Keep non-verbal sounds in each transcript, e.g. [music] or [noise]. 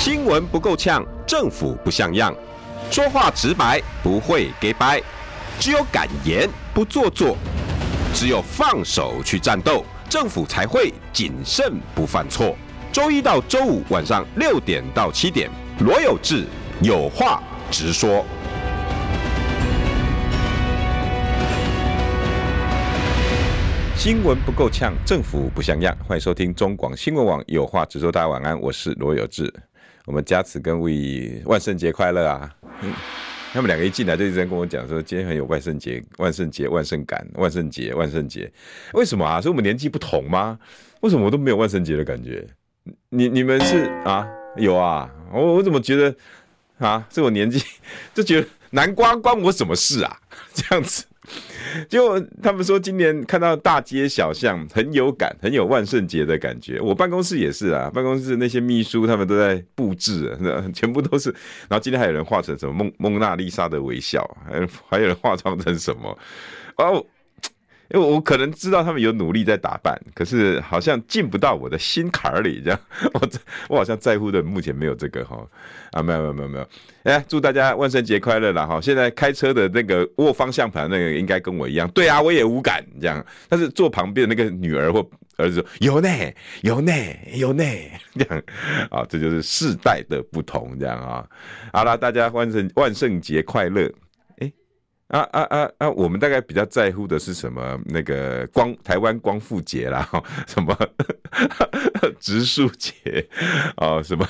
新闻不够呛，政府不像样，说话直白，不会给掰，只有敢言不做作，只有放手去战斗，政府才会谨慎不犯错。周一到周五晚上六点到七点，罗有志有话直说。新闻不够呛，政府不像样，欢迎收听中广新闻网有话直说。大家晚安，我是罗有志。我们加持跟魏万圣节快乐啊！他们两个一进来就一直在跟我讲说，今天很有万圣节、万圣节、万圣感、万圣节、万圣节。为什么啊？是我们年纪不同吗？为什么我都没有万圣节的感觉？你你们是啊？有啊？我我怎么觉得啊？是我年纪就觉得南瓜关我什么事啊？[laughs] 这样子。[laughs] 就他们说今年看到大街小巷很有感，很有万圣节的感觉。我办公室也是啊，办公室那些秘书他们都在布置，全部都是。然后今天还有人画成什么蒙蒙娜丽莎的微笑，还还有人化妆成什么哦。因为我可能知道他们有努力在打扮，可是好像进不到我的心坎里，这样我我好像在乎的目前没有这个哈啊，没有没有没有没有，哎，祝大家万圣节快乐啦哈！现在开车的那个握方向盘那个应该跟我一样，对啊，我也无感这样，但是坐旁边的那个女儿或儿子说有呢有呢有呢这样啊，这就是世代的不同这样啊。好啦，大家万圣万圣节快乐。啊啊啊啊！我们大概比较在乎的是什么？那个光台湾光复节啦，[laughs] 什么 [laughs] 植树节哦，什么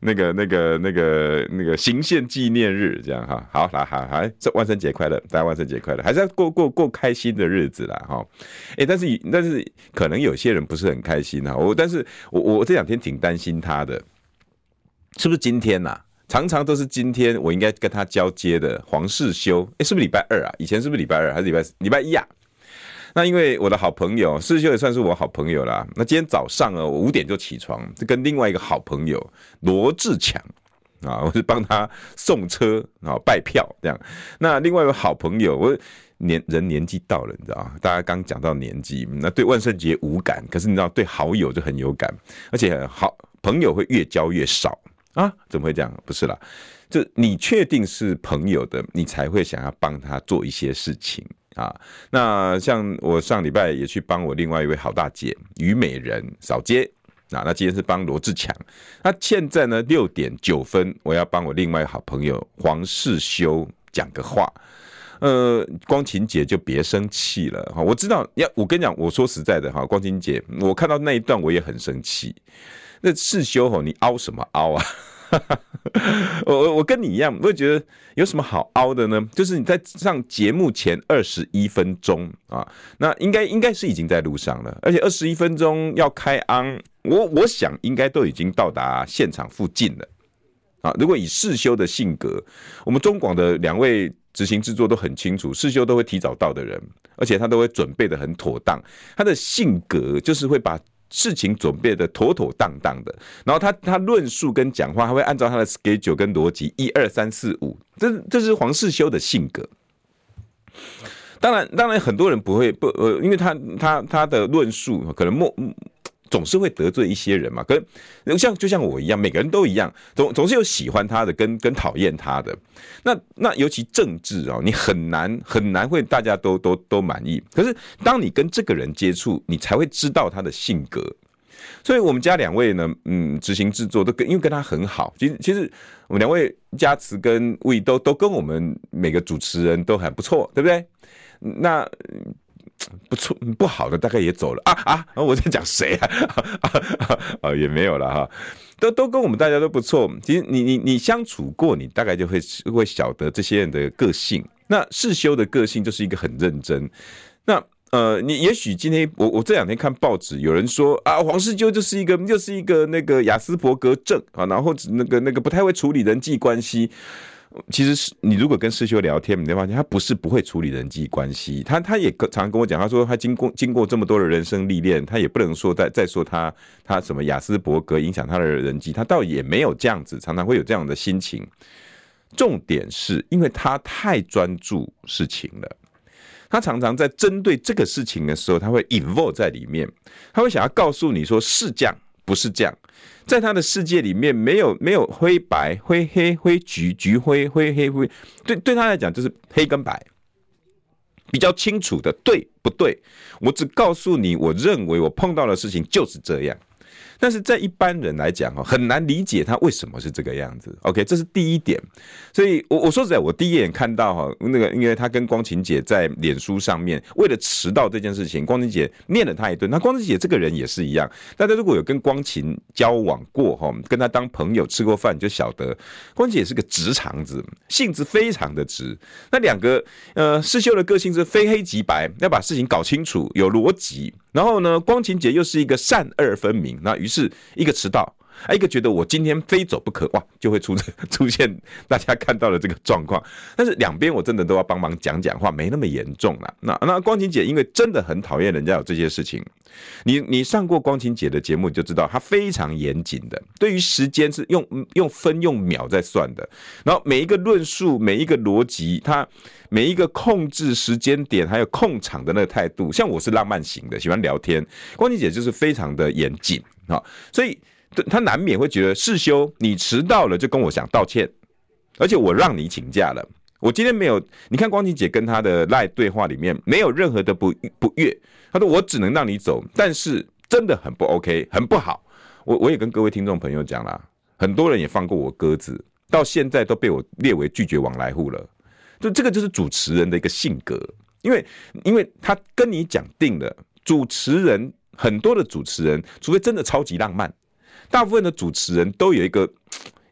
那个那个那个那个行宪纪念日这样哈。好，来，好，好，这万圣节快乐，大家万圣节快乐，还是要过过过开心的日子啦哈。哎，但是但是可能有些人不是很开心啊。我但是我我这两天挺担心他的，是不是今天呐？常常都是今天我应该跟他交接的黄世修，哎、是不是礼拜二啊？以前是不是礼拜二还是礼拜礼拜一啊？那因为我的好朋友世修也算是我好朋友啦。那今天早上啊，我五点就起床，就跟另外一个好朋友罗志强啊，[laughs] 我是帮他送车啊，拜票这样。那另外一个好朋友，我年人年纪到了，你知道大家刚讲到年纪，那对万圣节无感，可是你知道对好友就很有感，而且好朋友会越交越少。啊，怎么会这样？不是啦，就你确定是朋友的，你才会想要帮他做一些事情啊。那像我上礼拜也去帮我另外一位好大姐虞美人扫街啊。那今天是帮罗志强。那现在呢，六点九分，我要帮我另外好朋友黄世修讲个话。呃，光晴姐就别生气了哈。我知道，要我跟你讲，我说实在的哈，光晴姐，我看到那一段我也很生气。那世修吼，你凹什么凹啊？[laughs] 我我我跟你一样，我会觉得有什么好凹的呢？就是你在上节目前二十一分钟啊，那应该应该是已经在路上了，而且二十一分钟要开昂，我我想应该都已经到达现场附近了啊。如果以世修的性格，我们中广的两位执行制作都很清楚，世修都会提早到的人，而且他都会准备得很妥当，他的性格就是会把。事情准备的妥妥当当的，然后他他论述跟讲话，他会按照他的 schedule 跟逻辑，一二三四五，这这是黄世修的性格。当然，当然很多人不会不呃，因为他他他的论述可能莫。总是会得罪一些人嘛，跟像就像我一样，每个人都一样，总总是有喜欢他的跟跟讨厌他的。那那尤其政治哦，你很难很难会大家都都都满意。可是当你跟这个人接触，你才会知道他的性格。所以我们家两位呢，嗯，执行制作都跟因为跟他很好，其实其实我们两位加持跟 we 都都跟我们每个主持人都很不错，对不对？那。不错，不好的大概也走了啊啊！我在讲谁啊？啊，也没有了哈，都都跟我们大家都不错。其实你你你相处过，你大概就会会晓得这些人的个性。那世修的个性就是一个很认真。那呃，你也许今天我我这两天看报纸，有人说啊，黄世修就是一个就是一个那个雅斯伯格症啊，然后那个那个不太会处理人际关系。其实是你如果跟师兄聊天，你会发现他不是不会处理人际关系，他他也常跟我讲，他说他经过经过这么多的人生历练，他也不能说再再说他他什么雅斯伯格影响他的人际，他倒也没有这样子，常常会有这样的心情。重点是因为他太专注事情了，他常常在针对这个事情的时候，他会 involve 在里面，他会想要告诉你说是这样。不是这样，在他的世界里面，没有没有灰白、灰黑、灰橘、橘灰、灰黑、灰，对对他来讲就是黑跟白，比较清楚的，对不对？我只告诉你，我认为我碰到的事情就是这样。但是在一般人来讲哈，很难理解他为什么是这个样子。OK，这是第一点。所以，我我说实在，我第一眼看到哈，那个，因为他跟光晴姐在脸书上面，为了迟到这件事情，光晴姐念了他一顿。那光晴姐这个人也是一样，大家如果有跟光晴交往过哈，跟他当朋友吃过饭，就晓得光晴姐是个直肠子，性子非常的直。那两个呃，世秀的个性是非黑即白，要把事情搞清楚，有逻辑。然后呢，光晴姐又是一个善恶分明，那于是一个迟到，一个觉得我今天非走不可，哇，就会出出现大家看到的这个状况。但是两边我真的都要帮忙讲讲话，没那么严重了。那那光晴姐因为真的很讨厌人家有这些事情，你你上过光晴姐的节目就知道，她非常严谨的，对于时间是用用分用秒在算的，然后每一个论述每一个逻辑，她。每一个控制时间点，还有控场的那个态度，像我是浪漫型的，喜欢聊天。光晴姐就是非常的严谨啊，所以他难免会觉得世修，你迟到了就跟我讲道歉，而且我让你请假了，我今天没有。你看光晴姐跟她的赖对话里面，没有任何的不不悦。她说我只能让你走，但是真的很不 OK，很不好。我我也跟各位听众朋友讲啦，很多人也放过我鸽子，到现在都被我列为拒绝往来户了。就这个就是主持人的一个性格，因为因为他跟你讲定了，主持人很多的主持人，除非真的超级浪漫，大部分的主持人都有一个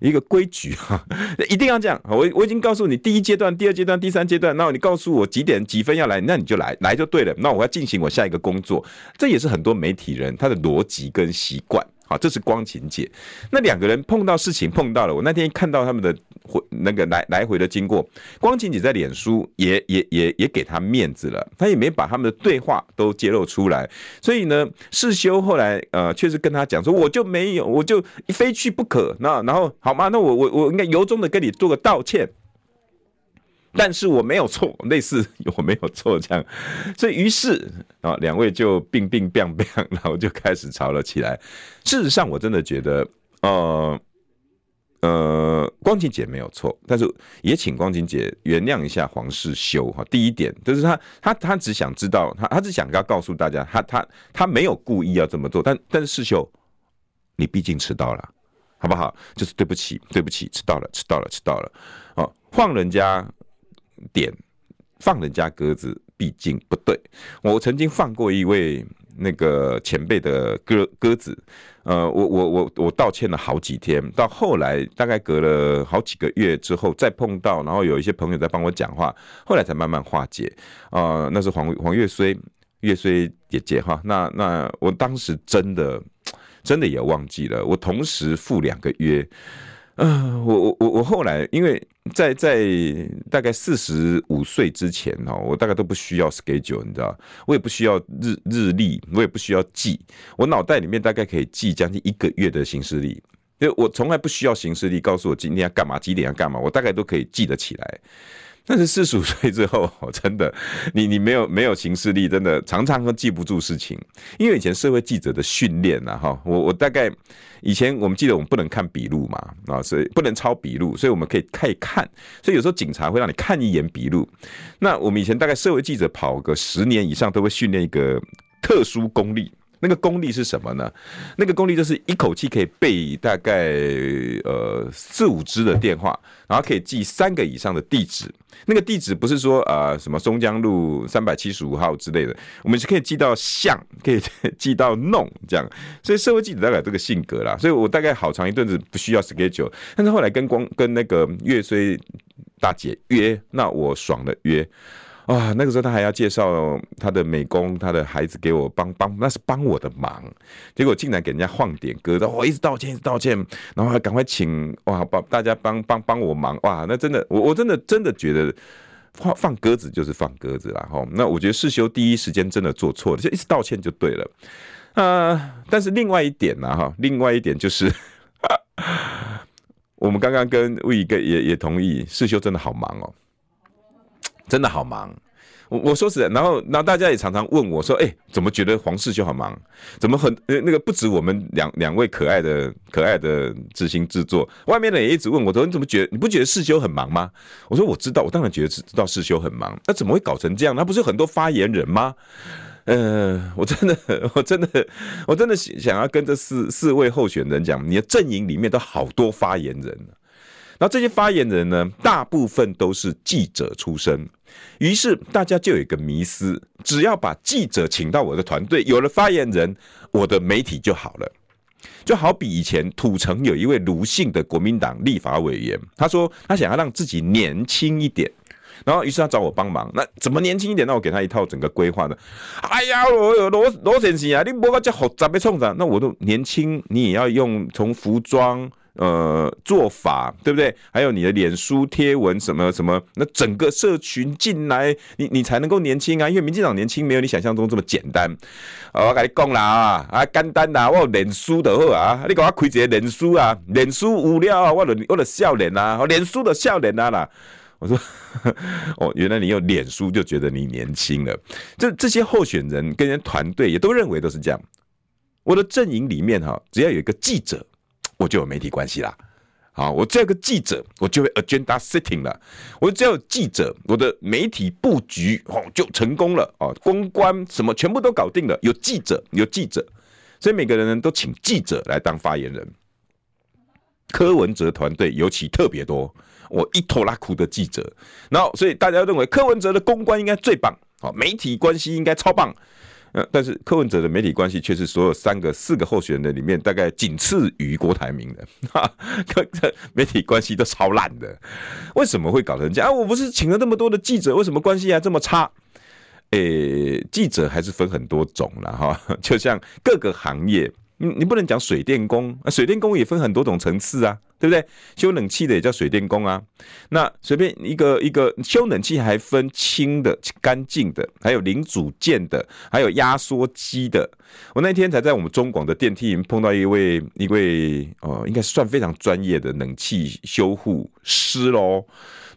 一个规矩哈，[laughs] 一定要这样。我我已经告诉你第一阶段、第二阶段、第三阶段，那你告诉我几点几分要来，那你就来，来就对了。那我要进行我下一个工作，这也是很多媒体人他的逻辑跟习惯。好，这是光晴姐。那两个人碰到事情碰到了，我那天看到他们的回那个来来回的经过，光晴姐在脸书也也也也给他面子了，他也没把他们的对话都揭露出来。所以呢，世修后来呃确实跟他讲说，我就没有，我就非去不可。那然后好吗？那我我我应该由衷的跟你做个道歉。但是我没有错，[laughs] 类似 [laughs] 我没有错这样，所以于是啊，两位就并并并并，然后就开始吵了起来。事实上，我真的觉得，呃呃，光晴姐没有错，但是也请光晴姐原谅一下黄世修哈。第一点就是他他他只想知道，他他只想要告诉大家，他他他没有故意要这么做，但但是世修，你毕竟迟到了，好不好？就是对不起，对不起，迟到了，迟到了，迟到了，哦，放人家。点放人家鸽子，毕竟不对。我曾经放过一位那个前辈的鸽鸽子，呃，我我我我道歉了好几天，到后来大概隔了好几个月之后再碰到，然后有一些朋友在帮我讲话，后来才慢慢化解。呃，那是黄黄月虽月虽姐姐哈，那那我当时真的真的也忘记了，我同时赴两个约。嗯、我我我我后来，因为在在大概四十五岁之前哦，我大概都不需要 schedule，你知道，我也不需要日日历，我也不需要记，我脑袋里面大概可以记将近一个月的行事历，因为我从来不需要行事历告诉我今天要干嘛，几点要干嘛，我大概都可以记得起来。但是四十五岁之后，[laughs] 真的，你你没有没有行事力，真的常常会记不住事情。因为以前社会记者的训练呐，哈，我我大概以前我们记得我们不能看笔录嘛，啊，所以不能抄笔录，所以我们可以可以看。所以有时候警察会让你看一眼笔录。那我们以前大概社会记者跑个十年以上，都会训练一个特殊功力。那个功力是什么呢？那个功力就是一口气可以背大概呃四五支的电话，然后可以记三个以上的地址。那个地址不是说呃什么松江路三百七十五号之类的，我们是可以记到巷，可以记到弄这样。所以社会记者大概这个性格啦，所以我大概好长一阵子不需要 schedule，但是后来跟光跟那个月虽大姐约，那我爽了约。啊，那个时候他还要介绍他的美工，他的孩子给我帮帮，那是帮我的忙。结果竟然给人家晃点歌的，我一直道歉，一直道歉，然后还赶快请哇，帮大家帮帮帮我忙哇，那真的，我我真的真的觉得放放鸽子就是放鸽子啦。哈。那我觉得世修第一时间真的做错了，就一直道歉就对了。呃，但是另外一点呢，哈，另外一点就是，[laughs] 我们刚刚跟魏一哥也也同意，世修真的好忙哦。真的好忙，我我说实在，然后然后大家也常常问我说，哎、怎么觉得黄世修好忙？怎么很呃那个不止我们两两位可爱的可爱的执行制作，外面的也一直问我说，你怎么觉得你不觉得世修很忙吗？我说我知道，我当然觉得知道世修很忙，那怎么会搞成这样？那不是很多发言人吗？呃，我真的我真的我真的想要跟这四四位候选人讲，你的阵营里面都好多发言人。然后这些发言人呢，大部分都是记者出身，于是大家就有一个迷思：只要把记者请到我的团队，有了发言人，我的媒体就好了。就好比以前土城有一位卢姓的国民党立法委员，他说他想要让自己年轻一点，然后于是他找我帮忙。那怎么年轻一点？那我给他一套整个规划呢？哎呀，罗罗罗先生啊，你不要叫好杂的创啥？那我都年轻，你也要用从服装。呃，做法对不对？还有你的脸书贴文什么什么，那整个社群进来，你你才能够年轻啊！因为民进党年轻没有你想象中这么简单。我跟你讲啦啊，啊简单啦，我有脸书的好啊，你给我开一个脸书啊，脸书无聊啊，我的我的笑脸啊，脸书的笑脸啊啦。我说哦，原来你有脸书就觉得你年轻了。这这些候选人跟人团队也都认为都是这样。我的阵营里面哈，只要有一个记者。我就有媒体关系啦，好，我这个记者，我就会 agenda setting 了。我只要有记者，我的媒体布局哦就成功了哦，公关什么全部都搞定了。有记者，有记者，所以每个人都请记者来当发言人。柯文哲团队尤其特别多，我一拖拉库的记者，然后所以大家认为柯文哲的公关应该最棒，哦，媒体关系应该超棒。呃，但是柯文哲的媒体关系却是所有三个、四个候选人里面大概仅次于郭台铭的，[laughs] 哈，这媒体关系都超烂的，为什么会搞成这样？啊，我不是请了那么多的记者，为什么关系还这么差？诶、记者还是分很多种了哈，[laughs] 就像各个行业。你你不能讲水电工，水电工也分很多种层次啊，对不对？修冷气的也叫水电工啊。那随便一个一个修冷气还分清的、干净的，还有零组件的，还有压缩机的。我那天才在我们中广的电梯里碰到一位一位哦，应该算非常专业的冷气修护师喽。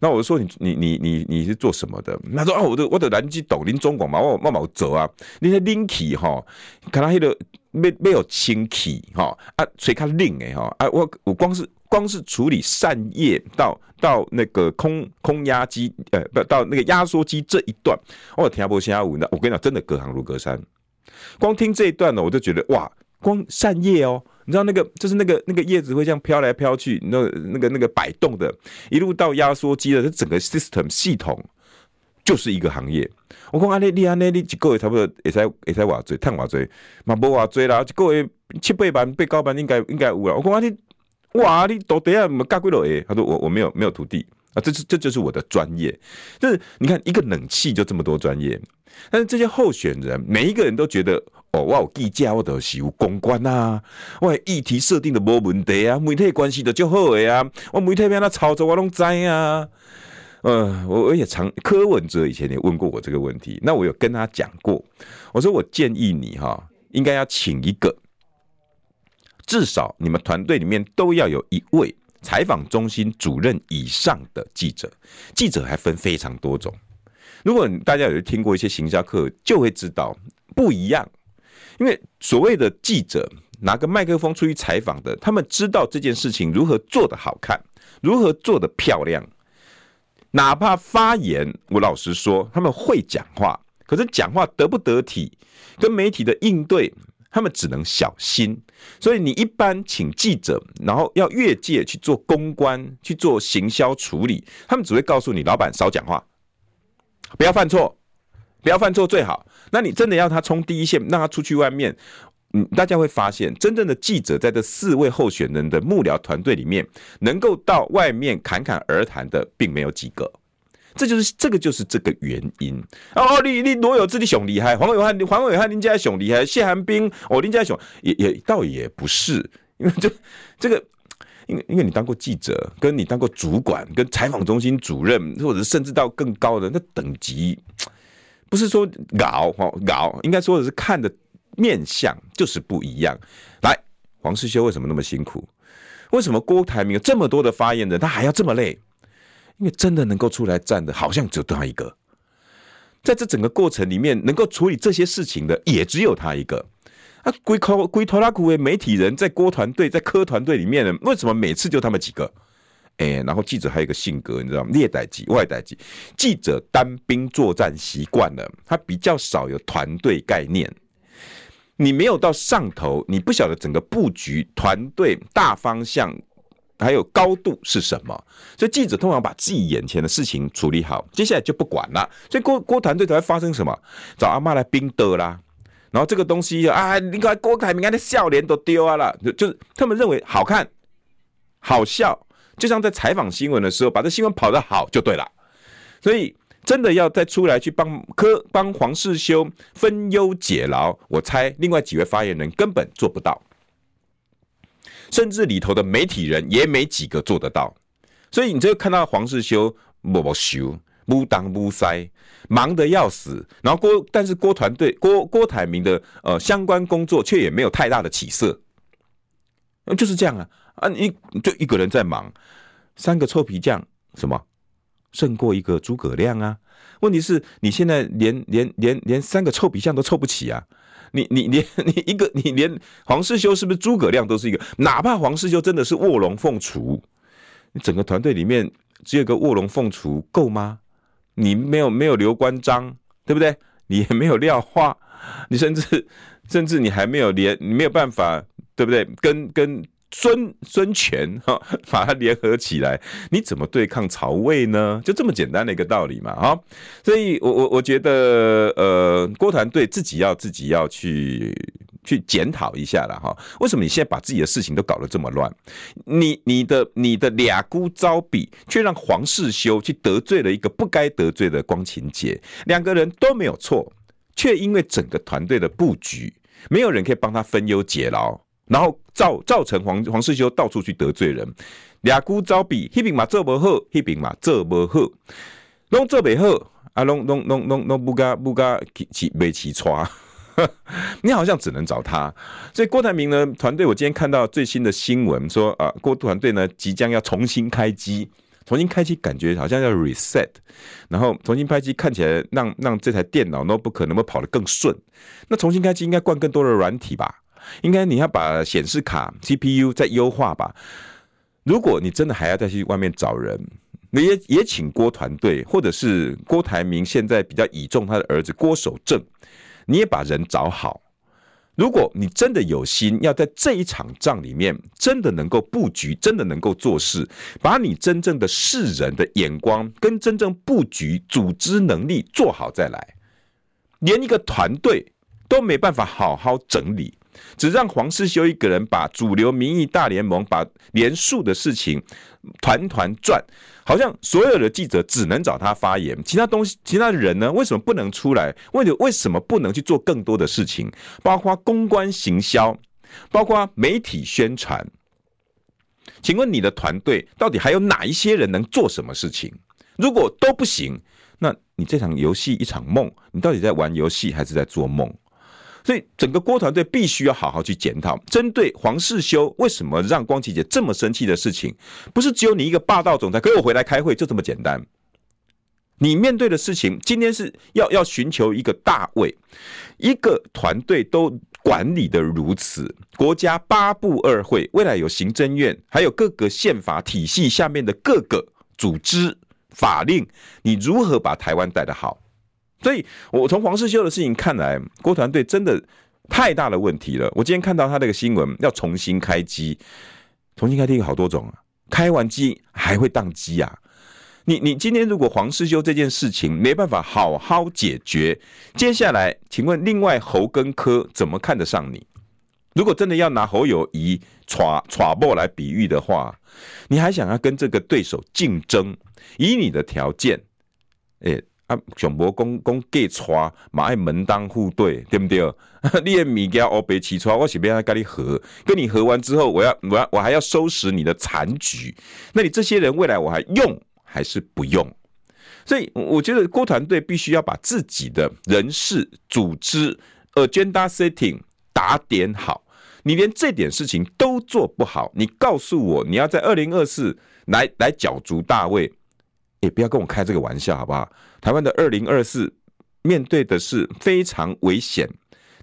那我就说你你你你你是做什么的？他说啊，我的我的南机抖林中广嘛，我慢慢走啊。那些冷气哈，看他那个。没没有清气哈啊，谁看令哎哈啊，我我光是光是处理扇叶到到那个空空压机呃不到那个压缩机这一段，我听不下五那我跟你讲真的隔行如隔山，光听这一段呢我就觉得哇，光扇叶哦，你知道那个就是那个那个叶子会这样飘来飘去，那那个那个摆动的，一路到压缩机的这整个 system 系统。就是一个行业，我讲安尼，你安尼，你一个月差不多也才也才偌济，趁偌济，嘛无偌济啦，一个月七八万、八九万应该应该有啦。我讲安尼，哇，你到底啊，唔加几落诶？他说我我没有没有徒弟啊，这是这就是我的专业。就是你看一个冷气就这么多专业，但是这些候选人每一个人都觉得哦，我有记者，我都是有公关啊，我议题设定的无问题啊，媒体关系的就好诶啊，我媒体边那操作我拢知啊。呃，我我也常柯文哲以前也问过我这个问题，那我有跟他讲过，我说我建议你哈，应该要请一个，至少你们团队里面都要有一位采访中心主任以上的记者，记者还分非常多种。如果大家有听过一些行销课，就会知道不一样，因为所谓的记者拿个麦克风出去采访的，他们知道这件事情如何做得好看，如何做得漂亮。哪怕发言，我老实说，他们会讲话，可是讲话得不得体，跟媒体的应对，他们只能小心。所以你一般请记者，然后要越界去做公关、去做行销处理，他们只会告诉你，老板少讲话，不要犯错，不要犯错最好。那你真的要他冲第一线，让他出去外面。嗯，大家会发现，真正的记者在这四位候选人的幕僚团队里面，能够到外面侃侃而谈的，并没有几个。这就是这个就是这个原因。哦，你你罗有志你熊厉害，黄伟汉黄伟汉林家熊厉害，谢寒冰哦林家熊也也倒也不是，因 [laughs] 为这这个，因为因为你当过记者，跟你当过主管，跟采访中心主任，或者甚至到更高的那等级，不是说搞哦搞，应该说的是看的。面相就是不一样。来，黄世修为什么那么辛苦？为什么郭台铭有这么多的发言人，他还要这么累？因为真的能够出来站的，好像只有他一个。在这整个过程里面，能够处理这些事情的也只有他一个。啊，龟头龟头拉苦为媒体人在郭团队在科团队里面呢，为什么每次就他们几个？哎、然后记者还有一个性格，你知道吗？猎代机、外代机，记者单兵作战习惯了，他比较少有团队概念。你没有到上头，你不晓得整个布局、团队大方向还有高度是什么。所以记者通常把自己眼前的事情处理好，接下来就不管了。所以郭郭团队才会发生什么？找阿妈来冰的啦。然后这个东西啊，你看郭台铭的笑脸都丢啊了，就就是他们认为好看、好笑，就像在采访新闻的时候，把这新闻跑得好就对了。所以真的要再出来去帮科帮黄世修分忧解劳，我猜另外几位发言人根本做不到，甚至里头的媒体人也没几个做得到。所以你就看到黄世修默默修。不当不塞，忙得要死。然后郭，但是郭团队郭郭台铭的呃相关工作却也没有太大的起色，就是这样啊啊！你就一个人在忙，三个臭皮匠什么胜过一个诸葛亮啊？问题是你现在连连连连三个臭皮匠都凑不齐啊！你你连你一个你连黄世修是不是诸葛亮都是一个？哪怕黄世修真的是卧龙凤雏，你整个团队里面只有个卧龙凤雏够吗？你没有没有刘关张，对不对？你也没有廖化，你甚至甚至你还没有连，你没有办法，对不对？跟跟孙孙权哈，[laughs] 把它联合起来，你怎么对抗曹魏呢？就这么简单的一个道理嘛，哈。所以我我我觉得，呃，郭团队自己要自己要去。去检讨一下了哈，为什么你现在把自己的事情都搞得这么乱？你你的你的俩姑招比，却让黄世修去得罪了一个不该得罪的光芹杰，两个人都没有错，却因为整个团队的布局，没有人可以帮他分忧解劳，然后造造成黄黄世修到处去得罪人。俩姑招比，一边嘛做不好，一边嘛做不好，拢做不好，啊，拢拢拢拢拢不加不加起起没起错。[laughs] 你好像只能找他，所以郭台铭呢团队，我今天看到最新的新闻说啊，郭团队呢即将要重新开机，重新开机感觉好像要 reset，然后重新开机看起来让让这台电脑 notebook 能够跑得更顺。那重新开机应该灌更多的软体吧？应该你要把显示卡 CPU 再优化吧？如果你真的还要再去外面找人，你也也请郭团队，或者是郭台铭现在比较倚重他的儿子郭守正。你也把人找好。如果你真的有心要在这一场仗里面真的能够布局，真的能够做事，把你真正的世人的眼光跟真正布局组织能力做好再来，连一个团队都没办法好好整理。只让黄世修一个人把主流民意大联盟把连署的事情团团转，好像所有的记者只能找他发言，其他东西其他的人呢？为什么不能出来？为为什么不能去做更多的事情？包括公关行销，包括媒体宣传。请问你的团队到底还有哪一些人能做什么事情？如果都不行，那你这场游戏一场梦，你到底在玩游戏还是在做梦？所以整个郭团队必须要好好去检讨，针对黄世修为什么让光琦姐这么生气的事情，不是只有你一个霸道总裁给我回来开会就这么简单。你面对的事情，今天是要要寻求一个大位，一个团队都管理的如此，国家八部二会，未来有行政院，还有各个宪法体系下面的各个组织法令，你如何把台湾带得好？所以，我从黄世修的事情看来，郭团队真的太大的问题了。我今天看到他那个新闻，要重新开机，重新开机有好多种啊，开完机还会宕机啊。你你今天如果黄世修这件事情没办法好好解决，接下来，请问另外侯跟柯怎么看得上你？如果真的要拿侯友宜、耍耍爆来比喻的话，你还想要跟这个对手竞争？以你的条件，诶。啊，上博公公给错，嘛爱门当户对，对不对？[laughs] 你的物件我被起错，我是不要跟你合，跟你合完之后，我要我要我还要收拾你的残局。那你这些人未来我还用还是不用？所以我觉得郭团队必须要把自己的人事组织 agenda setting 打点好。你连这点事情都做不好，你告诉我你要在二零二四来来角逐大位，也不要跟我开这个玩笑，好不好？台湾的二零二四面对的是非常危险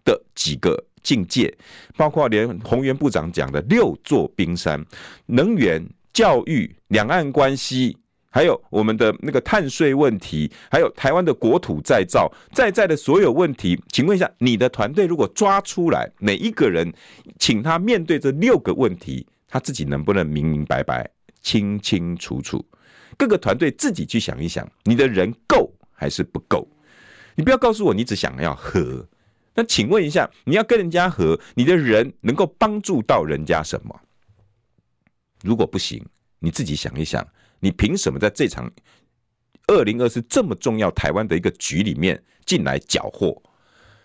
的几个境界，包括连洪源部长讲的六座冰山：能源、教育、两岸关系。还有我们的那个碳税问题，还有台湾的国土再造，在在的所有问题，请问一下，你的团队如果抓出来，每一个人，请他面对这六个问题，他自己能不能明明白白、清清楚楚？各个团队自己去想一想，你的人够还是不够？你不要告诉我你只想要和，那请问一下，你要跟人家和，你的人能够帮助到人家什么？如果不行，你自己想一想。你凭什么在这场二零二四这么重要台湾的一个局里面进来搅和？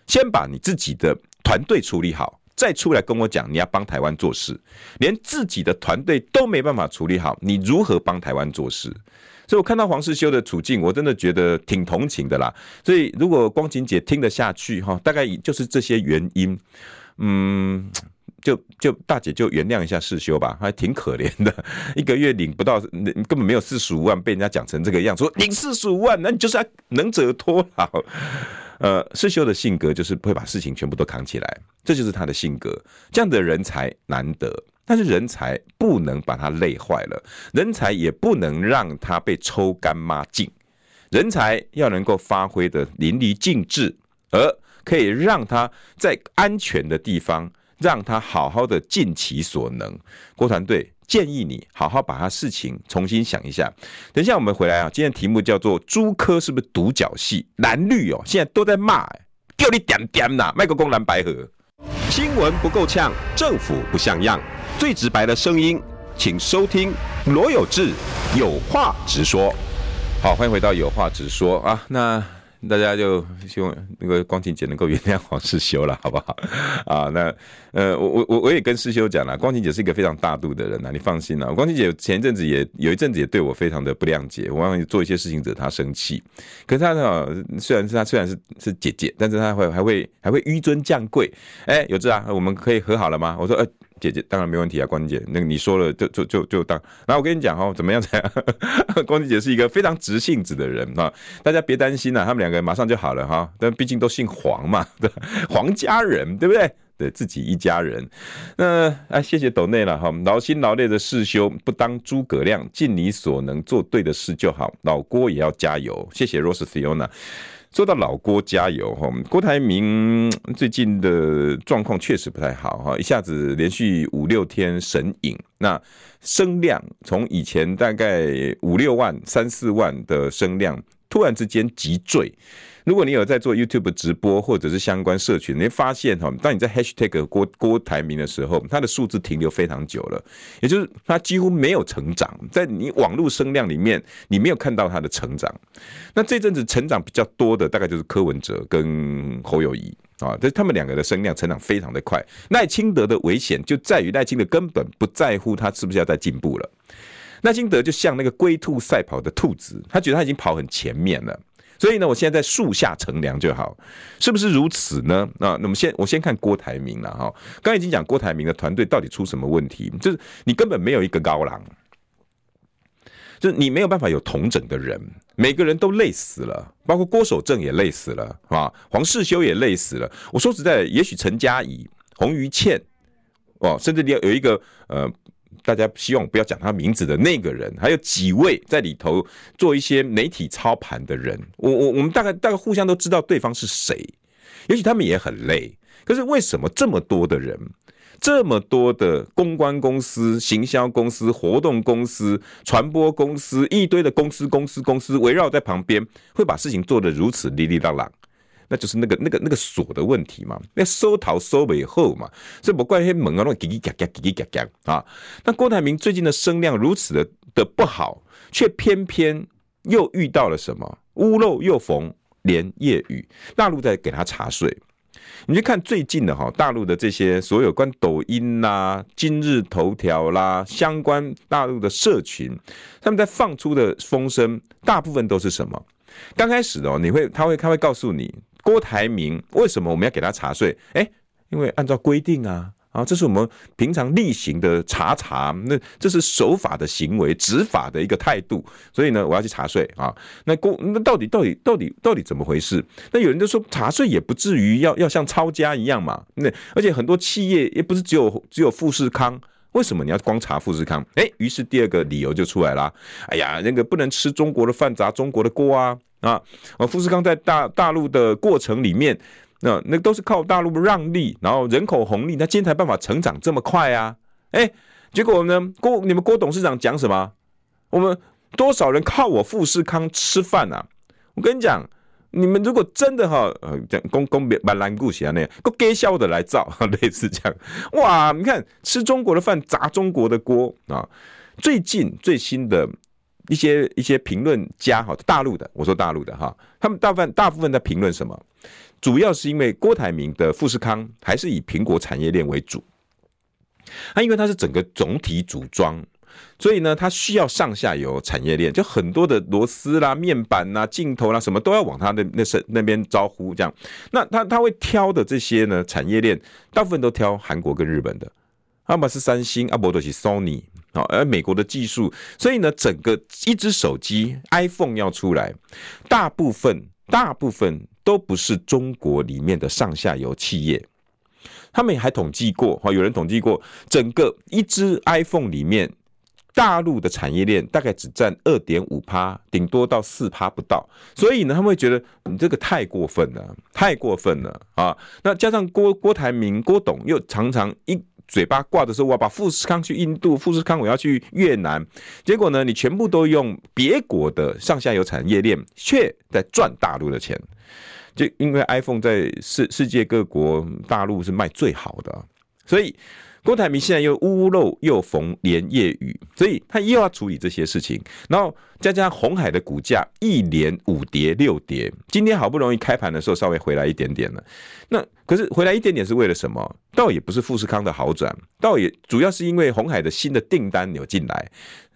先把你自己的团队处理好，再出来跟我讲你要帮台湾做事。连自己的团队都没办法处理好，你如何帮台湾做事？所以我看到黄世修的处境，我真的觉得挺同情的啦。所以如果光晴姐听得下去哈，大概就是这些原因，嗯。就就大姐就原谅一下世修吧，还挺可怜的，[laughs] 一个月领不到，根本没有四十五万，被人家讲成这个样子，说领四十五万，那你就是要能者多劳。呃，世修的性格就是会把事情全部都扛起来，这就是他的性格。这样的人才难得，但是人才不能把他累坏了，人才也不能让他被抽干抹净，人才要能够发挥的淋漓尽致，而可以让他在安全的地方。让他好好的尽其所能。郭团队建议你好好把他事情重新想一下。等一下我们回来啊，今天题目叫做“朱科是不是独角戏？”蓝绿哦，现在都在骂，叫你点点呐，麦克公蓝白合。新闻不够呛，政府不像样，最直白的声音，请收听罗有志有话直说。好，欢迎回到有话直说啊，那。大家就希望那个光晴姐能够原谅黄世修了，好不好？[laughs] 啊，那呃，我我我我也跟世修讲了，光晴姐是一个非常大度的人呐，你放心啦。光晴姐前一阵子也有一阵子也对我非常的不谅解，我让你做一些事情惹她生气。可是她呢，虽然是她虽然是是姐姐，但是她会还会还会纡尊降贵。哎，有志啊，我们可以和好了吗？我说呃。姐姐当然没问题啊，光姐，那个你说了就就就就当。然后我跟你讲哦，怎么样才？[laughs] 光姐是一个非常直性子的人啊，[laughs] 大家别担心呐，他们两个马上就好了哈。但毕竟都姓黄嘛，对，黄家人对不对？对自己一家人。那啊，谢谢斗内了哈，劳心劳累的世修不当诸葛亮，尽你所能做对的事就好。老郭也要加油，谢谢 Rose Fiona。说到老郭加油哈，郭台铭最近的状况确实不太好哈，一下子连续五六天神隐，那声量从以前大概五六万、三四万的声量，突然之间急坠。如果你有在做 YouTube 直播或者是相关社群，你会发现哈，当你在 Hashtag 郭郭台铭的时候，它的数字停留非常久了，也就是它几乎没有成长，在你网络声量里面，你没有看到它的成长。那这阵子成长比较多的，大概就是柯文哲跟侯友谊啊，这他们两个的声量成长非常的快。赖清德的危险就在于赖清德根本不在乎他是不是要再进步了，赖清德就像那个龟兔赛跑的兔子，他觉得他已经跑很前面了。所以呢，我现在在树下乘凉就好，是不是如此呢？啊，那么先我先看郭台铭了哈。刚已经讲郭台铭的团队到底出什么问题，就是你根本没有一个高廊，就是你没有办法有同整的人，每个人都累死了，包括郭守正也累死了啊，黄世修也累死了。我说实在的，也许陈嘉怡、洪于倩，哦，甚至你要有一个呃。大家希望不要讲他名字的那个人，还有几位在里头做一些媒体操盘的人，我我我们大概大概互相都知道对方是谁，也许他们也很累。可是为什么这么多的人，这么多的公关公司、行销公司、活动公司、传播公司，一堆的公司、公司、公司围绕在旁边，会把事情做得如此哩哩啦啦？那就是那个那个那个锁的问题嘛，那收逃收尾后嘛，所以不怪黑门啊，那叽叽嘎嘎叽叽嘎嘎啊。那郭台铭最近的声量如此的的不好，却偏偏又遇到了什么屋漏又逢连夜雨，大陆在给他查税。你去看最近的哈，大陆的这些所有关抖音啦、今日头条啦相关大陆的社群，他们在放出的风声，大部分都是什么？刚开始的哦，你会他会他会告诉你。郭台铭为什么我们要给他查税？哎，因为按照规定啊，啊，这是我们平常例行的查查，那这是守法的行为，执法的一个态度。所以呢，我要去查税啊。那公那到底到底到底到底怎么回事？那有人就说查税也不至于要要像抄家一样嘛。那而且很多企业也不是只有只有富士康，为什么你要光查富士康？哎，于是第二个理由就出来了。哎呀，那个不能吃中国的饭砸中国的锅啊啊！富士康在大大陆的过程里面。那那都是靠大陆让利，然后人口红利，那今天才办法成长这么快啊！哎，结果呢，郭你们郭董事长讲什么？我们多少人靠我富士康吃饭啊？我跟你讲，你们如果真的哈，呃，讲公公别蛮难顾起来那样，够给笑的来造，[laughs] 类似这样。哇，你看吃中国的饭砸中国的锅啊！最近最新的一些一些评论家哈，大陆的，我说大陆的哈，他们大部分大部分在评论什么？主要是因为郭台铭的富士康还是以苹果产业链为主，它因为它是整个总体组装，所以呢，它需要上下游产业链，就很多的螺丝啦、面板啦、镜头啦，什么都要往它那那是那边招呼这样。那他他会挑的这些呢产业链，大部分都挑韩国跟日本的，要么是三星，要么就是 Sony 而美国的技术，所以呢，整个一只手机 iPhone 要出来，大部分大部分。都不是中国里面的上下游企业，他们也还统计过，哈，有人统计过，整个一支 iPhone 里面，大陆的产业链大概只占二点五趴，顶多到四趴不到，所以呢，他们会觉得你这个太过分了，太过分了啊！那加上郭郭台铭郭董又常常一嘴巴挂的时候，我要把富士康去印度，富士康我要去越南，结果呢，你全部都用别国的上下游产业链，却在赚大陆的钱。就因为 iPhone 在世世界各国大陆是卖最好的，所以郭台铭现在又屋漏又逢连夜雨，所以他又要处理这些事情，然后再加上红海的股价一连五跌六跌，今天好不容易开盘的时候稍微回来一点点了，那。可是回来一点点是为了什么？倒也不是富士康的好转，倒也主要是因为鸿海的新的订单有进来，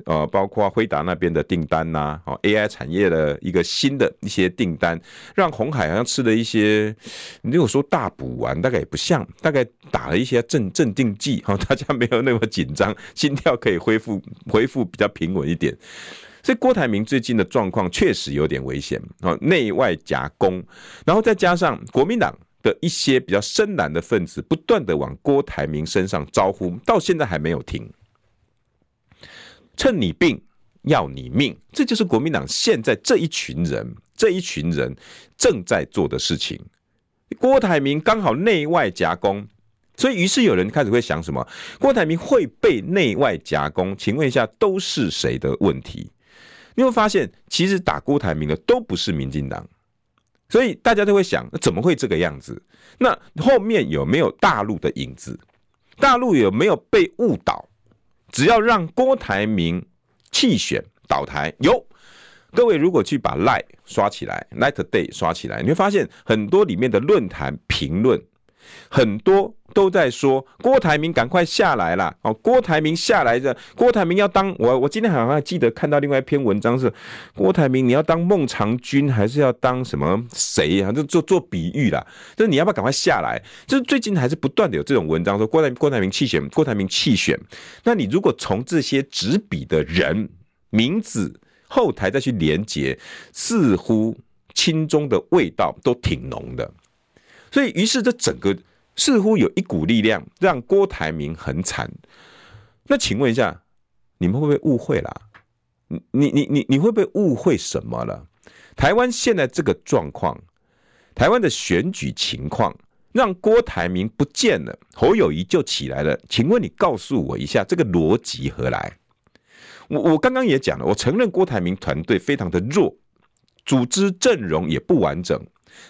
呃，包括辉达那边的订单呐，哦，AI 产业的一个新的一些订单，让鸿海好像吃了一些，你如果说大补丸，大概也不像，大概打了一些镇镇定剂，哈，[laughs] 大家没有那么紧张，心跳可以恢复恢复比较平稳一点。所以郭台铭最近的状况确实有点危险啊，内外夹攻，然后再加上国民党。的一些比较深蓝的分子，不断的往郭台铭身上招呼，到现在还没有停。趁你病要你命，这就是国民党现在这一群人，这一群人正在做的事情。郭台铭刚好内外夹攻，所以于是有人开始会想什么？郭台铭会被内外夹攻？请问一下，都是谁的问题？你会发现，其实打郭台铭的都不是民进党。所以大家都会想，怎么会这个样子？那后面有没有大陆的影子？大陆有没有被误导？只要让郭台铭弃选倒台，有各位如果去把 lie 刷起来，Light Day 刷起来，你会发现很多里面的论坛评论，很多。都在说郭台铭赶快下来啦！哦，郭台铭下来的，郭台铭要当我，我今天好像还记得看到另外一篇文章是郭台铭，你要当孟尝君还是要当什么谁呀？就做做比喻啦，就是你要不要赶快下来？就是最近还是不断的有这种文章说郭台郭台铭弃选，郭台铭弃选。那你如果从这些执笔的人名字后台再去连接，似乎亲中的味道都挺浓的。所以于是这整个。似乎有一股力量让郭台铭很惨，那请问一下，你们会不会误会啦？你你你你会不会误会什么了？台湾现在这个状况，台湾的选举情况，让郭台铭不见了，侯友谊就起来了。请问你告诉我一下，这个逻辑何来？我我刚刚也讲了，我承认郭台铭团队非常的弱，组织阵容也不完整。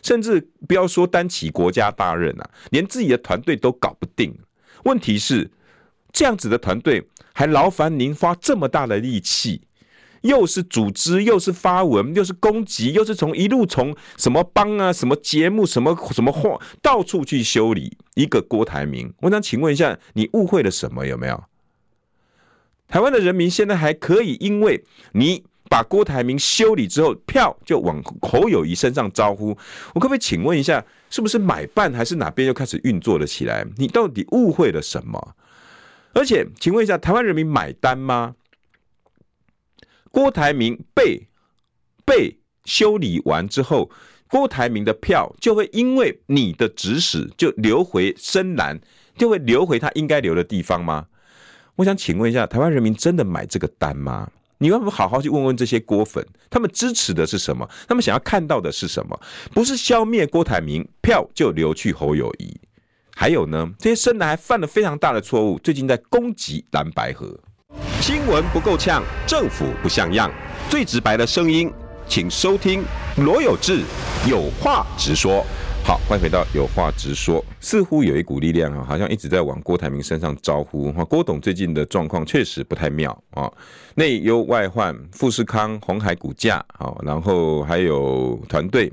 甚至不要说担起国家大任啊，连自己的团队都搞不定。问题是，这样子的团队还劳烦您花这么大的力气，又是组织，又是发文，又是攻击，又是从一路从什么帮啊、什么节目、什么什么话，到处去修理一个郭台铭。我想请问一下，你误会了什么？有没有？台湾的人民现在还可以因为你把郭台铭修理之后，票就往侯友谊身上招呼。我可不可以请问一下，是不是买办还是哪边又开始运作了起来？你到底误会了什么？而且，请问一下，台湾人民买单吗？郭台铭被被修理完之后，郭台铭的票就会因为你的指使就流回深蓝，就会流回他应该留的地方吗？我想请问一下，台湾人民真的买这个单吗？你要不好好去问问这些郭粉，他们支持的是什么？他们想要看到的是什么？不是消灭郭台铭，票就流去侯友谊。还有呢，这些深蓝还犯了非常大的错误，最近在攻击蓝白合。新闻不够呛，政府不像样，最直白的声音，请收听罗有志有话直说。好，欢迎回到有话直说。似乎有一股力量啊，好像一直在往郭台铭身上招呼。哈郭董最近的状况确实不太妙啊，内忧外患，富士康、红海股价，好，然后还有团队。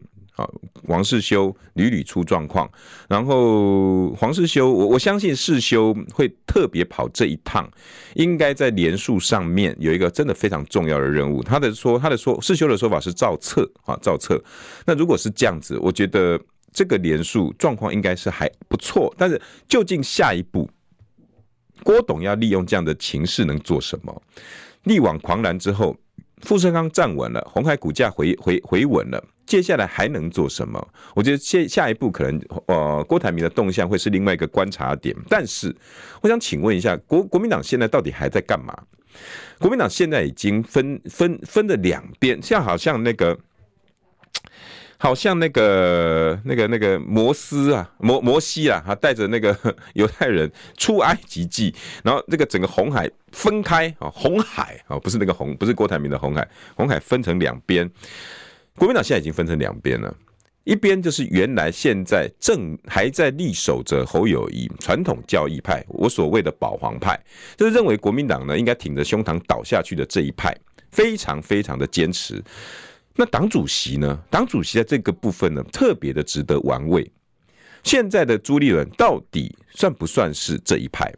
王世修屡屡出状况，然后黄世修，我我相信世修会特别跑这一趟，应该在连署上面有一个真的非常重要的任务。他的说，他的说，世修的说法是造册啊，造册。那如果是这样子，我觉得这个连数状况应该是还不错。但是究竟下一步，郭董要利用这样的情势能做什么？力挽狂澜之后，富士康站稳了，鸿海股价回回回稳了。接下来还能做什么？我觉得下下一步可能，呃，郭台铭的动向会是另外一个观察点。但是，我想请问一下，国国民党现在到底还在干嘛？国民党现在已经分分分了两边，像好像那个，好像那个那个那个摩斯啊，摩摩西啊，他带着那个 [laughs] 犹太人出埃及记，然后这个整个红海分开啊，红海啊，不是那个红，不是郭台铭的红海，红海分成两边。国民党现在已经分成两边了，一边就是原来现在正还在力守着侯友宜传统教义派，我所谓的保皇派，就是认为国民党呢应该挺着胸膛倒下去的这一派，非常非常的坚持。那党主席呢？党主席在这个部分呢，特别的值得玩味。现在的朱立伦到底算不算是这一派？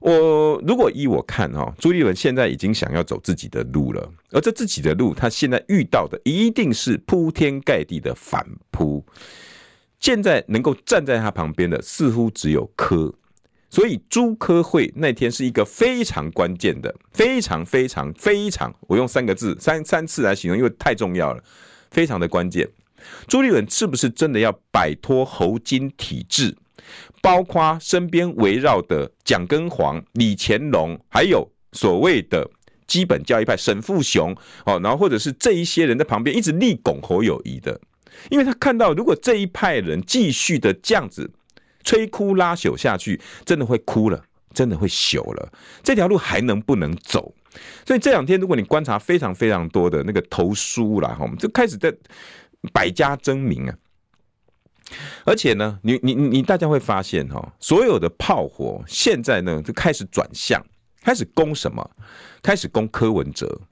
我如果依我看哈，朱立伦现在已经想要走自己的路了，而这自己的路，他现在遇到的一定是铺天盖地的反扑。现在能够站在他旁边的，似乎只有柯，所以朱科会那天是一个非常关键的，非常非常非常，我用三个字三三次来形容，因为太重要了，非常的关键。朱立伦是不是真的要摆脱侯金体制？包括身边围绕的蒋根黄、李乾隆，还有所谓的基本教义派沈富雄，哦，然后或者是这一些人在旁边一直力拱侯友谊的，因为他看到如果这一派人继续的这样子摧枯拉朽下去，真的会哭了，真的会朽了，这条路还能不能走？所以这两天如果你观察非常非常多的那个投书啦，哈，就开始在百家争鸣啊。而且呢，你你你大家会发现哈，所有的炮火现在呢就开始转向，开始攻什么？开始攻柯文哲。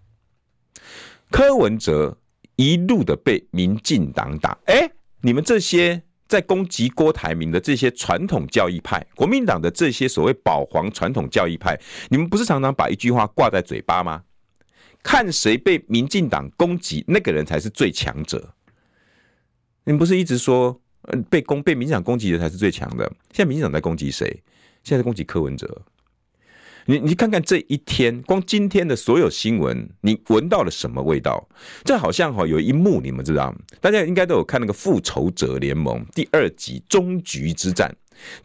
柯文哲一路的被民进党打，哎，你们这些在攻击郭台铭的这些传统教义派，国民党的这些所谓保皇传统教义派，你们不是常常把一句话挂在嘴巴吗？看谁被民进党攻击，那个人才是最强者。你们不是一直说？被攻被民进党攻击的才是最强的。现在民进党在攻击谁？现在在攻击柯文哲。你你看看这一天，光今天的所有新闻，你闻到了什么味道？这好像哈有一幕，你们知道？大家应该都有看那个《复仇者联盟》第二集终局之战，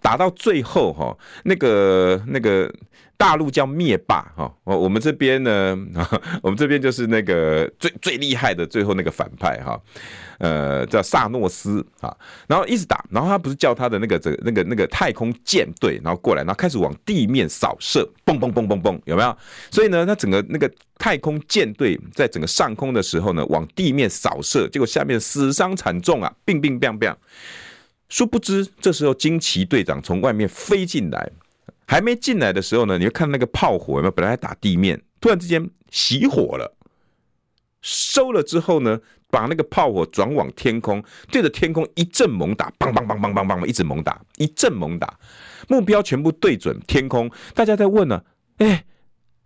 打到最后哈，那个那个。大陆叫灭霸哈，我我们这边呢，[laughs] 我们这边就是那个最最厉害的最后那个反派哈，呃，叫萨诺斯啊，然后一直打，然后他不是叫他的那个这那个那个太空舰队，然后过来，然后开始往地面扫射，嘣嘣嘣嘣嘣，有没有？所以呢，他整个那个太空舰队在整个上空的时候呢，往地面扫射，结果下面死伤惨重啊，乒乒乓乓。殊不知，这时候惊奇队长从外面飞进来。还没进来的时候呢，你就看那个炮火有没有？本来还打地面，突然之间熄火了，收了之后呢，把那个炮火转往天空，对着天空一阵猛打，梆梆梆梆梆，一直猛打，一阵猛打，目标全部对准天空。大家在问呢、啊，哎，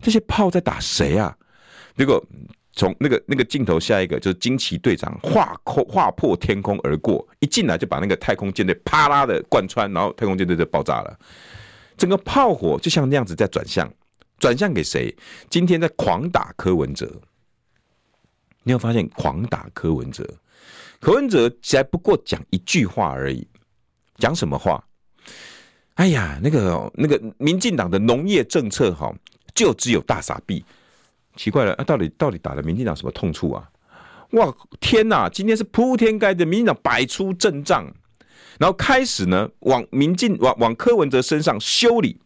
这些炮在打谁啊？结果从那个那个镜头下一个就是惊奇队长划空划破天空而过，一进来就把那个太空舰队啪啦的贯穿，然后太空舰队就爆炸了。整个炮火就像那样子在转向，转向给谁？今天在狂打柯文哲。你有发现狂打柯文哲？柯文哲才不过讲一句话而已，讲什么话？哎呀，那个那个民进党的农业政策哈，就只有大傻逼。奇怪了，啊，到底到底打了民进党什么痛处啊？哇，天哪！今天是铺天盖地，民进党摆出阵仗，然后开始呢，往民进往往柯文哲身上修理，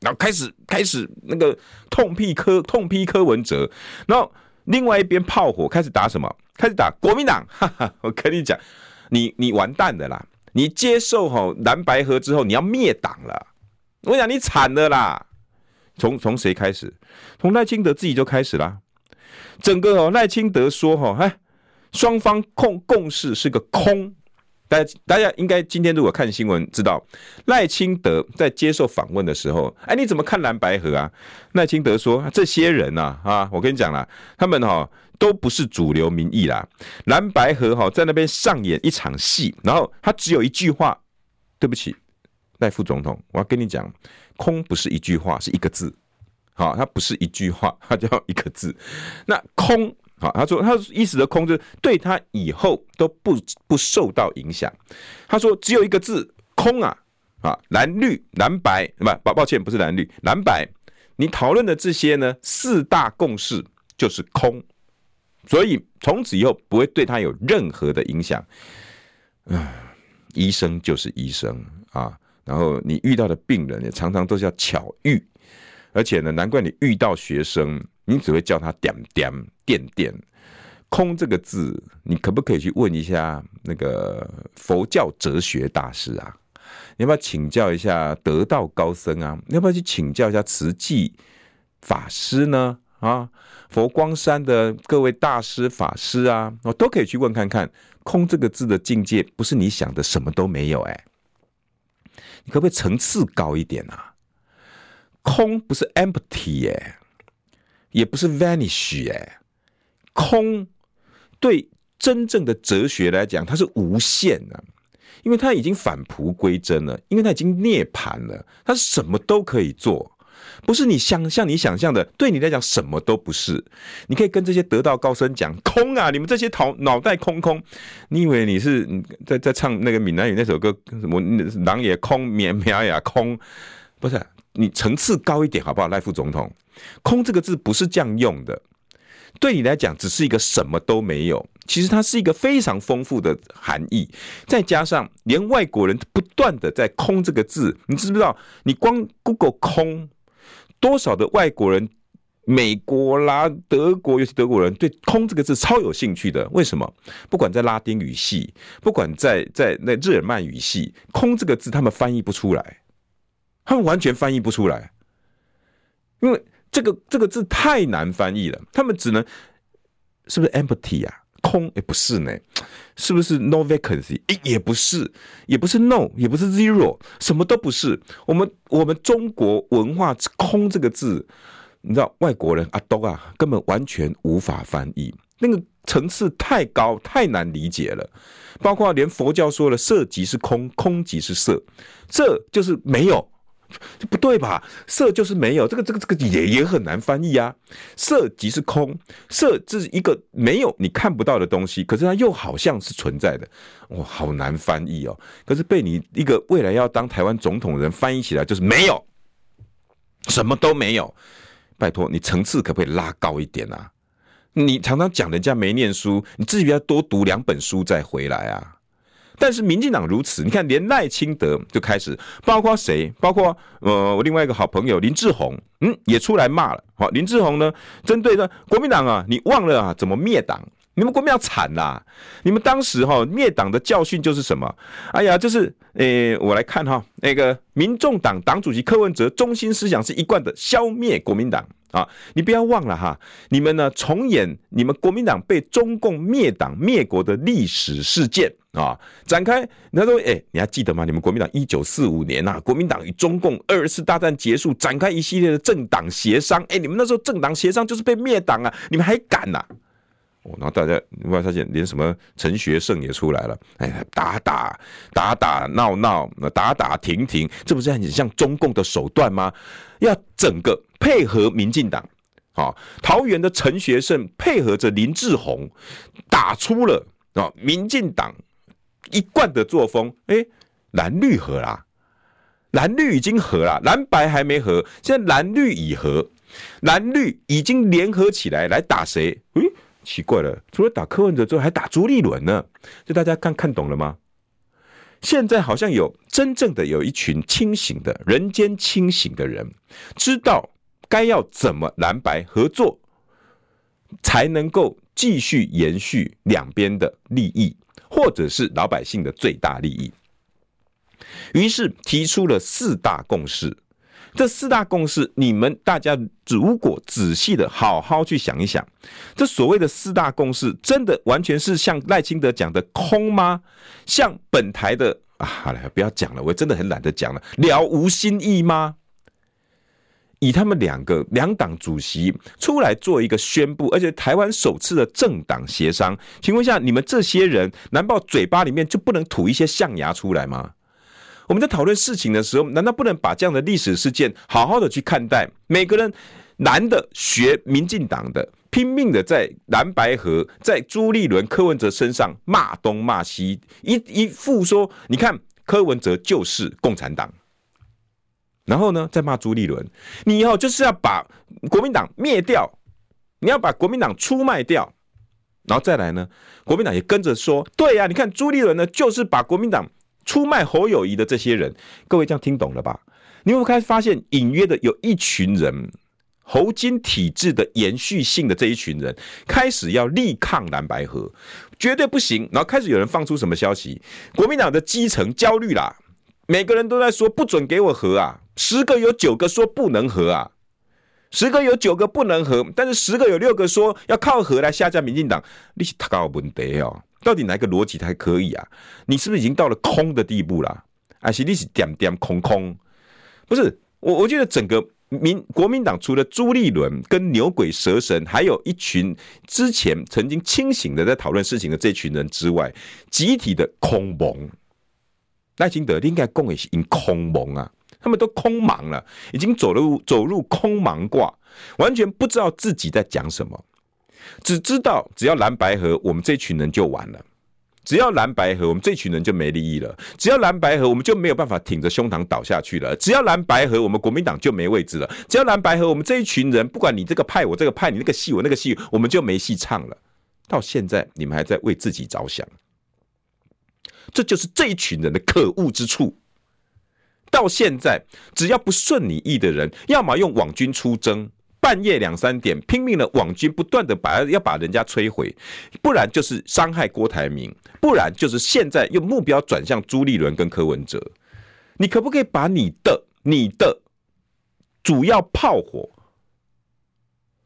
然后开始开始那个痛批柯痛批柯文哲，然后另外一边炮火开始打什么？开始打国民党。哈哈，我跟你讲，你你完蛋的啦！你接受吼蓝白合之后，你要灭党了。我讲你惨了啦！从从谁开始？从赖清德自己就开始啦。整个哦，赖清德说哈，哎，双方共共识是个空。大家大家应该今天如果看新闻知道，赖清德在接受访问的时候，哎，你怎么看蓝白合啊？赖清德说，这些人呐，啊，我跟你讲啦，他们哈都不是主流民意啦。蓝白合哈在那边上演一场戏，然后他只有一句话，对不起，赖副总统，我要跟你讲。空不是一句话，是一个字。好，它不是一句话，它叫一个字。那空，好，他说他意思的空，就是对他以后都不不受到影响。他说只有一个字，空啊啊，蓝绿蓝白，不，抱抱歉，不是蓝绿蓝白。你讨论的这些呢，四大共识就是空，所以从此以后不会对他有任何的影响。嗯，医生就是医生啊。然后你遇到的病人也常常都是要巧遇，而且呢，难怪你遇到学生，你只会叫他点点点点。空这个字，你可不可以去问一下那个佛教哲学大师啊？你要不要请教一下得道高僧啊？你要不要去请教一下慈济法师呢？啊，佛光山的各位大师法师啊，我都可以去问看看。空这个字的境界，不是你想的什么都没有哎。你可不可以层次高一点啊？空不是 empty 耶，也不是 vanish 耶。空对真正的哲学来讲，它是无限的，因为它已经返璞归真了，因为它已经涅槃了，它什么都可以做。不是你想像你想象的，对你来讲什么都不是。你可以跟这些得道高僧讲空啊，你们这些头脑袋空空。你以为你是在在唱那个闽南语那首歌什么？狼也空，绵绵也空，不是？你层次高一点好不好？赖副总统，空这个字不是这样用的。对你来讲，只是一个什么都没有。其实它是一个非常丰富的含义。再加上连外国人不断的在空这个字，你知不知道？你光 Google 空。多少的外国人，美国啦、德国，尤其德国人对“空”这个字超有兴趣的。为什么？不管在拉丁语系，不管在在那日耳曼语系，“空”这个字他们翻译不出来，他们完全翻译不出来，因为这个这个字太难翻译了。他们只能是不是 empty 啊？空也不是呢，是不是 no vacancy？诶，也不是，也不是 no，也不是 zero，什么都不是。我们我们中国文化“空”这个字，你知道外国人啊都啊根本完全无法翻译，那个层次太高，太难理解了。包括连佛教说了“色即是空，空即是色”，这就是没有。这不对吧？色就是没有，这个这个这个也也很难翻译啊。色即是空，色这是一个没有你看不到的东西，可是它又好像是存在的，哇，好难翻译哦。可是被你一个未来要当台湾总统的人翻译起来就是没有，什么都没有。拜托你层次可不可以拉高一点啊？你常常讲人家没念书，你自己要多读两本书再回来啊。但是民进党如此，你看连赖清德就开始，包括谁？包括呃，我另外一个好朋友林志宏，嗯，也出来骂了。好，林志宏呢，针对呢国民党啊，你忘了啊，怎么灭党？你们国民党惨啦！你们当时哈灭党的教训就是什么？哎呀，就是诶、我来看哈，那个民众党党主席柯文哲中心思想是一贯的消灭国民党啊！你不要忘了哈，你们呢重演你们国民党被中共灭党灭国的历史事件。啊，展开。他说：“哎，你还记得吗？你们国民党一九四五年呐，国民党与中共二次大战结束，展开一系列的政党协商。哎，你们那时候政党协商就是被灭党啊，你们还敢呐？哦，然后大家你会发现，连什么陈学圣也出来了。哎，打打打打闹闹，打打停停，这不是很像中共的手段吗？要整个配合民进党。好，桃园的陈学圣配合着林志宏，打出了啊，民进党。”一贯的作风，哎，蓝绿合啦，蓝绿已经合了，蓝白还没合，现在蓝绿已合，蓝绿已经联合起来来打谁？诶，奇怪了，除了打柯文哲之后，还打朱立伦呢？这大家看看懂了吗？现在好像有真正的有一群清醒的人间清醒的人，知道该要怎么蓝白合作，才能够继续延续两边的利益。或者是老百姓的最大利益，于是提出了四大共识。这四大共识，你们大家如果仔细的好好去想一想，这所谓的四大共识，真的完全是像赖清德讲的空吗？像本台的啊，好了，不要讲了，我真的很懒得讲了，了无新意吗？以他们两个两党主席出来做一个宣布，而且台湾首次的政党协商，请问一下，你们这些人难道嘴巴里面就不能吐一些象牙出来吗？我们在讨论事情的时候，难道不能把这样的历史事件好好的去看待？每个人男的学民进党的，拼命的在蓝白河，在朱立伦、柯文哲身上骂东骂西，一一副说，你看柯文哲就是共产党。然后呢，再骂朱立伦，你以后就是要把国民党灭掉，你要把国民党出卖掉，然后再来呢，国民党也跟着说，对呀、你看朱立伦呢，就是把国民党出卖侯友宜的这些人，各位这样听懂了吧？你会开始发现，隐约的有一群人，侯金体制的延续性的这一群人，开始要力抗蓝白河，绝对不行。然后开始有人放出什么消息，国民党的基层焦虑啦，每个人都在说不准给我合啊。十个有九个说不能合啊，十个有九个不能合，但是十个有六个说要靠合来下架民进党，你是太高问题哦，到底哪个逻辑才可以啊？你是不是已经到了空的地步了？还是你是点点空空？不是，我我觉得整个民国民党除了朱立伦跟牛鬼蛇神，还有一群之前曾经清醒的在讨论事情的这群人之外，集体的空蒙。赖清德应该讲的是因空蒙啊。他们都空茫了，已经走入走入空茫卦，完全不知道自己在讲什么，只知道只要蓝白合，我们这群人就完了；只要蓝白合，我们这群人就没利益了；只要蓝白合，我们就没有办法挺着胸膛倒下去了；只要蓝白合，我们国民党就没位置了；只要蓝白合，我们这一群人，不管你这个派我这个派，你那个戏我那个戏，我们就没戏唱了。到现在，你们还在为自己着想，这就是这一群人的可恶之处。到现在，只要不顺你意的人，要么用网军出征，半夜两三点拼命的网军不断的把要把人家摧毁，不然就是伤害郭台铭，不然就是现在用目标转向朱立伦跟柯文哲。你可不可以把你的你的主要炮火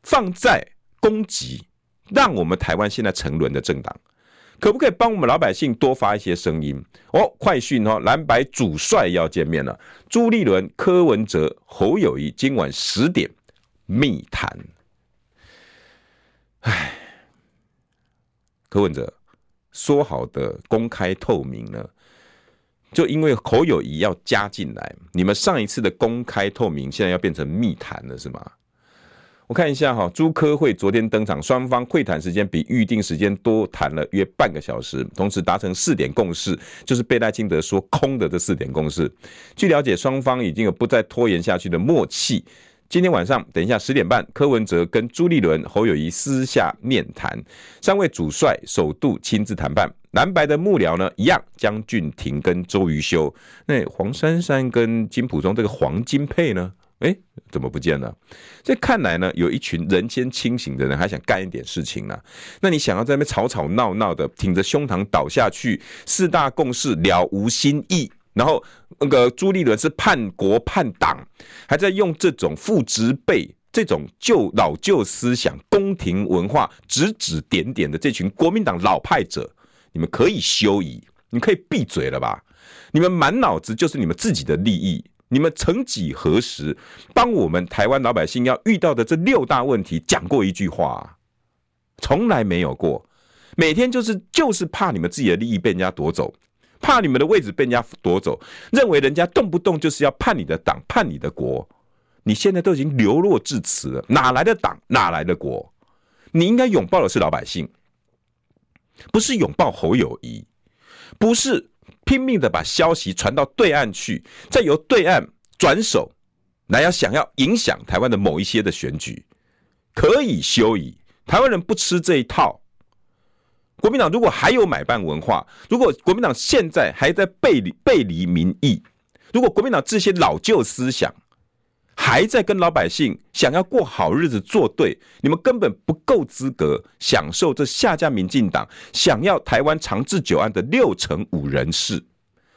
放在攻击，让我们台湾现在沉沦的政党？可不可以帮我们老百姓多发一些声音？哦，快讯哦，蓝白主帅要见面了，朱立伦、柯文哲、侯友谊今晚十点密谈。唉，柯文哲说好的公开透明呢？就因为侯友谊要加进来，你们上一次的公开透明，现在要变成密谈了，是吗？我看一下哈，朱科会昨天登场，双方会谈时间比预定时间多谈了约半个小时，同时达成四点共识，就是贝赖清德说空的这四点共识。据了解，双方已经有不再拖延下去的默契。今天晚上，等一下十点半，柯文哲跟朱立伦、侯友谊私下面谈，三位主帅首度亲自谈判。蓝白的幕僚呢，一样，江俊廷跟周瑜修，那黄珊珊跟金溥中这个黄金配呢？哎，怎么不见了？这看来呢，有一群人间清醒的人还想干一点事情呢、那你想要在那边吵吵闹闹的，挺着胸膛倒下去，四大共识了无新意。然后那个朱立伦是叛国叛党，还在用这种父执辈、这种旧老旧思想、宫廷文化指指点点的这群国民党老派者，你们可以休矣。你可以闭嘴了吧？你们满脑子就是你们自己的利益。你们曾几何时帮我们台湾老百姓要遇到的这六大问题讲过一句话？从来没有过。每天就是就是怕你们自己的利益被人家夺走，怕你们的位置被人家夺走，认为人家动不动就是要叛你的党、叛你的国。你现在都已经流落至此了，哪来的党？哪来的国？你应该拥抱的是老百姓，不是拥抱侯友谊，不是。拼命的把消息传到对岸去，再由对岸转手来要想要影响台湾的某一些的选举，可以休矣。台湾人不吃这一套。国民党如果还有买办文化，如果国民党现在还在背离背离民意，如果国民党这些老旧思想，还在跟老百姓想要过好日子作对，你们根本不够资格享受这下架民进党想要台湾长治久安的六成五人士。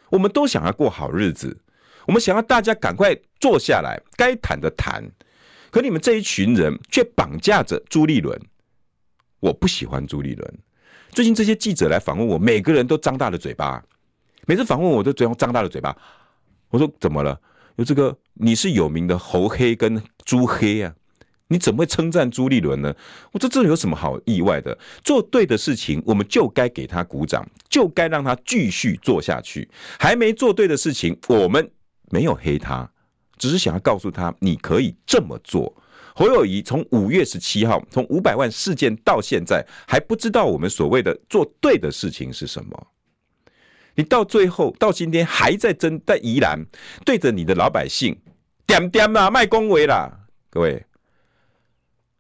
我们都想要过好日子，我们想要大家赶快坐下来，该谈的谈。可你们这一群人却绑架着朱立伦。我不喜欢朱立伦。最近这些记者来访问我，每个人都张大了嘴巴，每次访问我都嘴张大了嘴巴。我说怎么了？有这个。你是有名的侯黑跟朱黑啊？你怎么会称赞朱立伦呢？我说这有什么好意外的？做对的事情，我们就该给他鼓掌，就该让他继续做下去。还没做对的事情，我们没有黑他，只是想要告诉他你可以这么做。侯友宜从五月十七号，从五百万事件到现在，还不知道我们所谓的做对的事情是什么。你到最后到今天还在争在宜兰对着你的老百姓。点点啊，卖恭维啦！各位，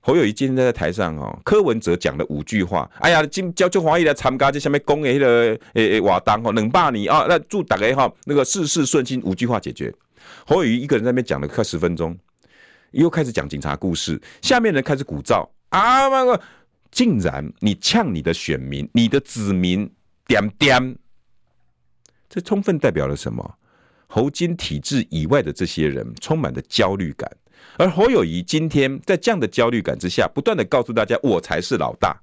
侯友宜今天在台上哦，柯文哲讲了五句话。哎呀，今叫就华裔来参加这下面恭维的诶诶瓦当哦，冷霸你啊！那祝大家哈那个事事顺心，五句话解决。侯友宜一个人在那边讲了快十分钟，又开始讲警察故事，下面人开始鼓噪啊！那个竟然你呛你的选民，你的子民点点，这充分代表了什么？侯金体制以外的这些人充满了焦虑感，而侯友宜今天在这样的焦虑感之下，不断的告诉大家：“我才是老大。”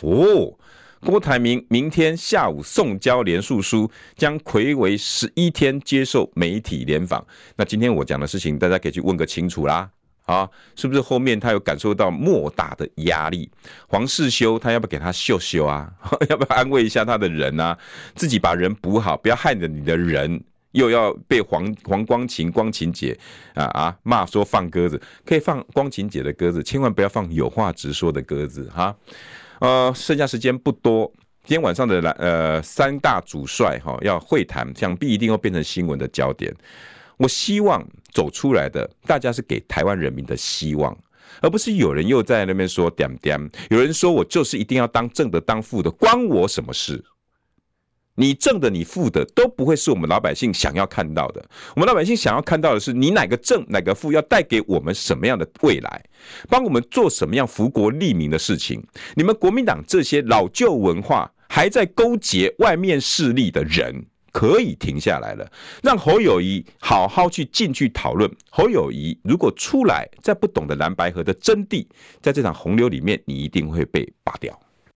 哦，郭台铭明天下午送交连署书，将睽违十一天接受媒体联访。那今天我讲的事情，大家可以去问个清楚啦。啊，是不是后面他有感受到莫大的压力？黄世修他要不要给他秀秀啊？[laughs] 要不要安慰一下他的人啊？自己把人补好，不要害着你的人，又要被黄黄光芹光芹姐啊啊骂说放鸽子，可以放光芹姐的鸽子，千万不要放有话直说的鸽子哈。呃，剩下时间不多，今天晚上的呃三大主帅哈要会谈，想必一定会变成新闻的焦点。我希望走出来的大家是给台湾人民的希望，而不是有人又在那边说点点，有人说我就是一定要当正的当负的，关我什么事？你正的你负的都不会是我们老百姓想要看到的。我们老百姓想要看到的是你哪个正哪个负要带给我们什么样的未来，帮我们做什么样福国利民的事情。你们国民党这些老旧文化还在勾结外面势力的人。可以停下来了，让侯友谊好好去进去讨论。侯友谊如果出来，在不懂得蓝白河的真谛，在这场洪流里面，你一定会被拔掉。